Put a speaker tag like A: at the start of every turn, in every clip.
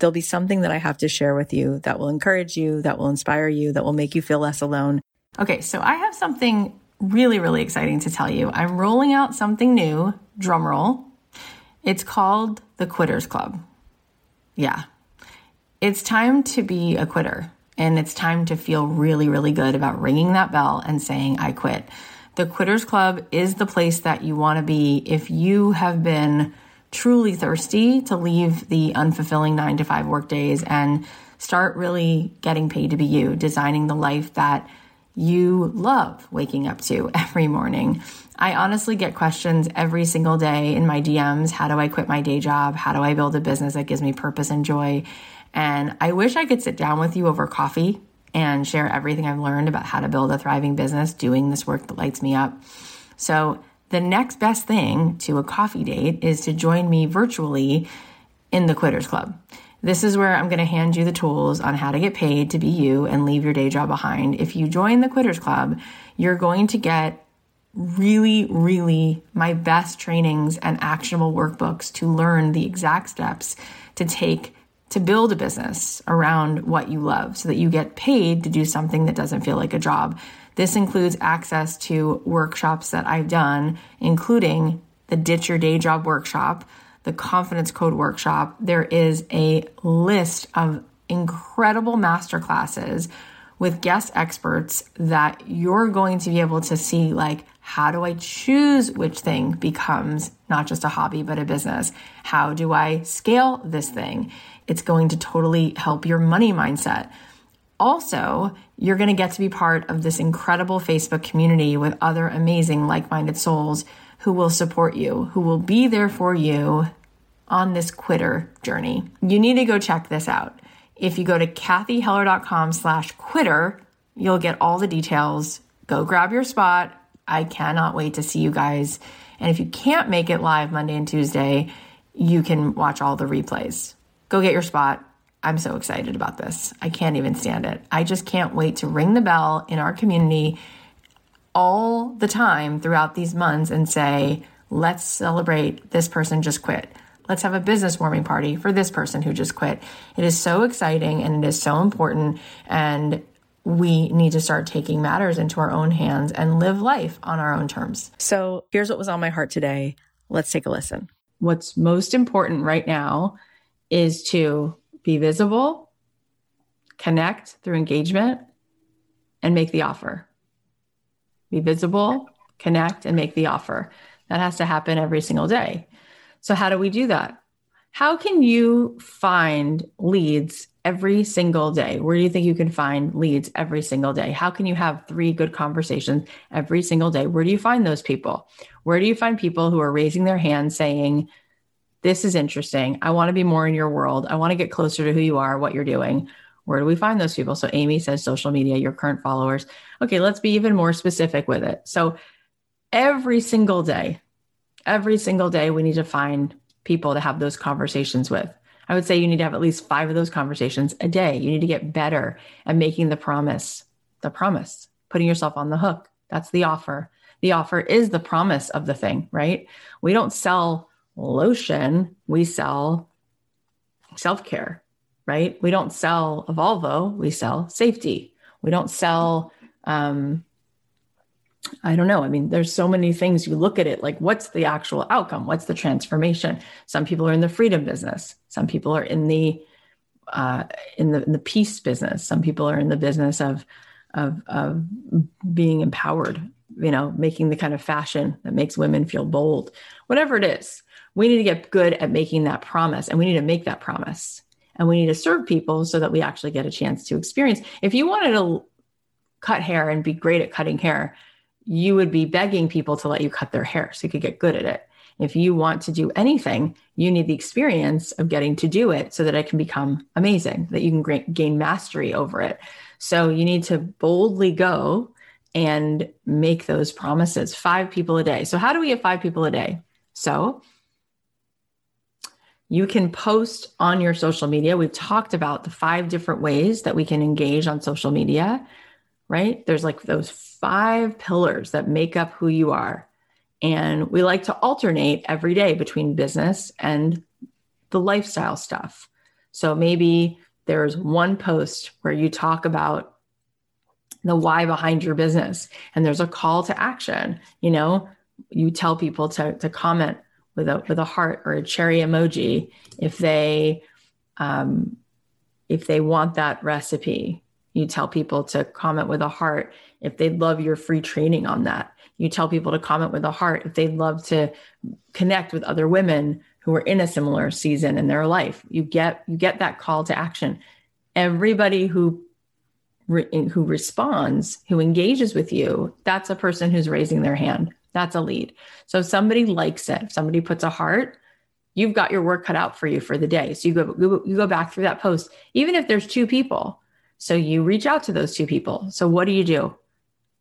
A: There'll be something that I have to share with you that will encourage you, that will inspire you, that will make you feel less alone. Okay, so I have something really, really exciting to tell you. I'm rolling out something new, drumroll. It's called the Quitters Club. Yeah. It's time to be a quitter and it's time to feel really, really good about ringing that bell and saying, I quit. The Quitters Club is the place that you want to be if you have been truly thirsty to leave the unfulfilling nine to five work days and start really getting paid to be you, designing the life that you love waking up to every morning. I honestly get questions every single day in my DMs. How do I quit my day job? How do I build a business that gives me purpose and joy? And I wish I could sit down with you over coffee and share everything I've learned about how to build a thriving business doing this work that lights me up. So the next best thing to a coffee date is to join me virtually in the Quitters Club. This is where I'm going to hand you the tools on how to get paid to be you and leave your day job behind. If you join the Quitters Club, you're going to get really, really my best trainings and actionable workbooks to learn the exact steps to take to build a business around what you love so that you get paid to do something that doesn't feel like a job. This includes access to workshops that I've done, including the Ditch Your Day Job workshop, the Confidence Code workshop. There is a list of incredible masterclasses with guest experts that you're going to be able to see like how do I choose which thing becomes not just a hobby but a business? How do I scale this thing? It's going to totally help your money mindset. Also, you're going to get to be part of this incredible Facebook community with other amazing like minded souls who will support you, who will be there for you on this quitter journey. You need to go check this out. If you go to cathyheller.com slash quitter, you'll get all the details. Go grab your spot. I cannot wait to see you guys. And if you can't make it live Monday and Tuesday, you can watch all the replays. Go get your spot I'm so excited about this. I can't even stand it. I just can't wait to ring the bell in our community all the time throughout these months and say, let's celebrate this person just quit. Let's have a business warming party for this person who just quit. It is so exciting and it is so important. And we need to start taking matters into our own hands and live life on our own terms. So here's what was on my heart today. Let's take a listen. What's most important right now is to be visible, connect through engagement, and make the offer. Be visible, connect, and make the offer. That has to happen every single day. So, how do we do that? How can you find leads every single day? Where do you think you can find leads every single day? How can you have three good conversations every single day? Where do you find those people? Where do you find people who are raising their hand saying, this is interesting. I want to be more in your world. I want to get closer to who you are, what you're doing. Where do we find those people? So Amy says social media, your current followers. Okay, let's be even more specific with it. So every single day, every single day, we need to find people to have those conversations with. I would say you need to have at least five of those conversations a day. You need to get better at making the promise, the promise, putting yourself on the hook. That's the offer. The offer is the promise of the thing, right? We don't sell lotion, we sell self care, right? We don't sell a Volvo, we sell safety. We don't sell, um, I don't know. I mean, there's so many things you look at it like, what's the actual outcome? What's the transformation? Some people are in the freedom business. Some people are in the uh, in the in the peace business. Some people are in the business of of of being empowered. You know, making the kind of fashion that makes women feel bold. Whatever it is, we need to get good at making that promise and we need to make that promise and we need to serve people so that we actually get a chance to experience if you wanted to cut hair and be great at cutting hair you would be begging people to let you cut their hair so you could get good at it If you want to do anything, you need the experience of getting to do it so that it can become amazing, that you can gain mastery over it. So you need to boldly go and make those promises. Five people a day. So, how do we get five people a day? So, you can post on your social media. We've talked about the five different ways that we can engage on social media, right? There's like those five pillars that make up who you are. And we like to alternate every day between business and the lifestyle stuff. So maybe there's one post where you talk about the why behind your business and there's a call to action. You know, you tell people to, to comment with a with a heart or a cherry emoji if they um, if they want that recipe. You tell people to comment with a heart if they love your free training on that. You tell people to comment with a heart if they'd love to connect with other women who are in a similar season in their life. You get you get that call to action. Everybody who who responds who engages with you that's a person who's raising their hand that's a lead. So if somebody likes it, if somebody puts a heart, you've got your work cut out for you for the day. So you go you go back through that post, even if there's two people. So you reach out to those two people. So what do you do?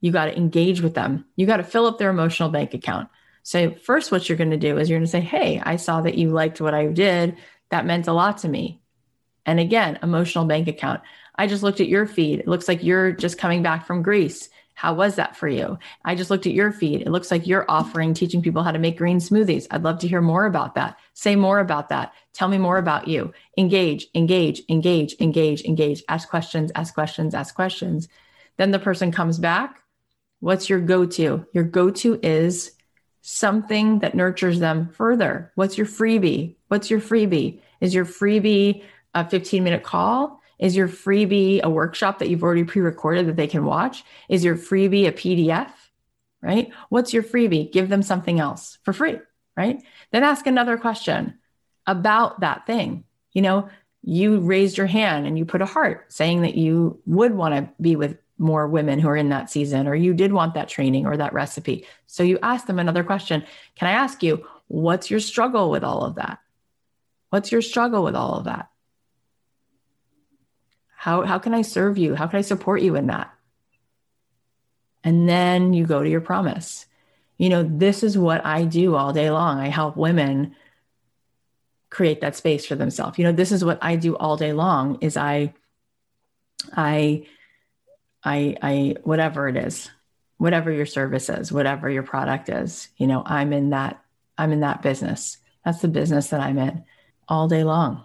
A: You got to engage with them. You got to fill up their emotional bank account. So first what you're going to do is you're going to say, "Hey, I saw that you liked what I did. That meant a lot to me." And again, emotional bank account. I just looked at your feed. It looks like you're just coming back from Greece. How was that for you? I just looked at your feed. It looks like you're offering teaching people how to make green smoothies. I'd love to hear more about that. Say more about that. Tell me more about you. Engage, engage, engage, engage, engage. Ask questions, ask questions, ask questions. Then the person comes back. What's your go to? Your go to is something that nurtures them further. What's your freebie? What's your freebie? Is your freebie a 15 minute call? Is your freebie a workshop that you've already pre recorded that they can watch? Is your freebie a PDF? Right? What's your freebie? Give them something else for free, right? Then ask another question about that thing. You know, you raised your hand and you put a heart saying that you would want to be with more women who are in that season, or you did want that training or that recipe. So you ask them another question Can I ask you, what's your struggle with all of that? What's your struggle with all of that? How, how can I serve you? How can I support you in that? And then you go to your promise. You know, this is what I do all day long. I help women create that space for themselves. You know, this is what I do all day long is I I I I whatever it is, whatever your service is, whatever your product is, you know, I'm in that I'm in that business. That's the business that I'm in all day long.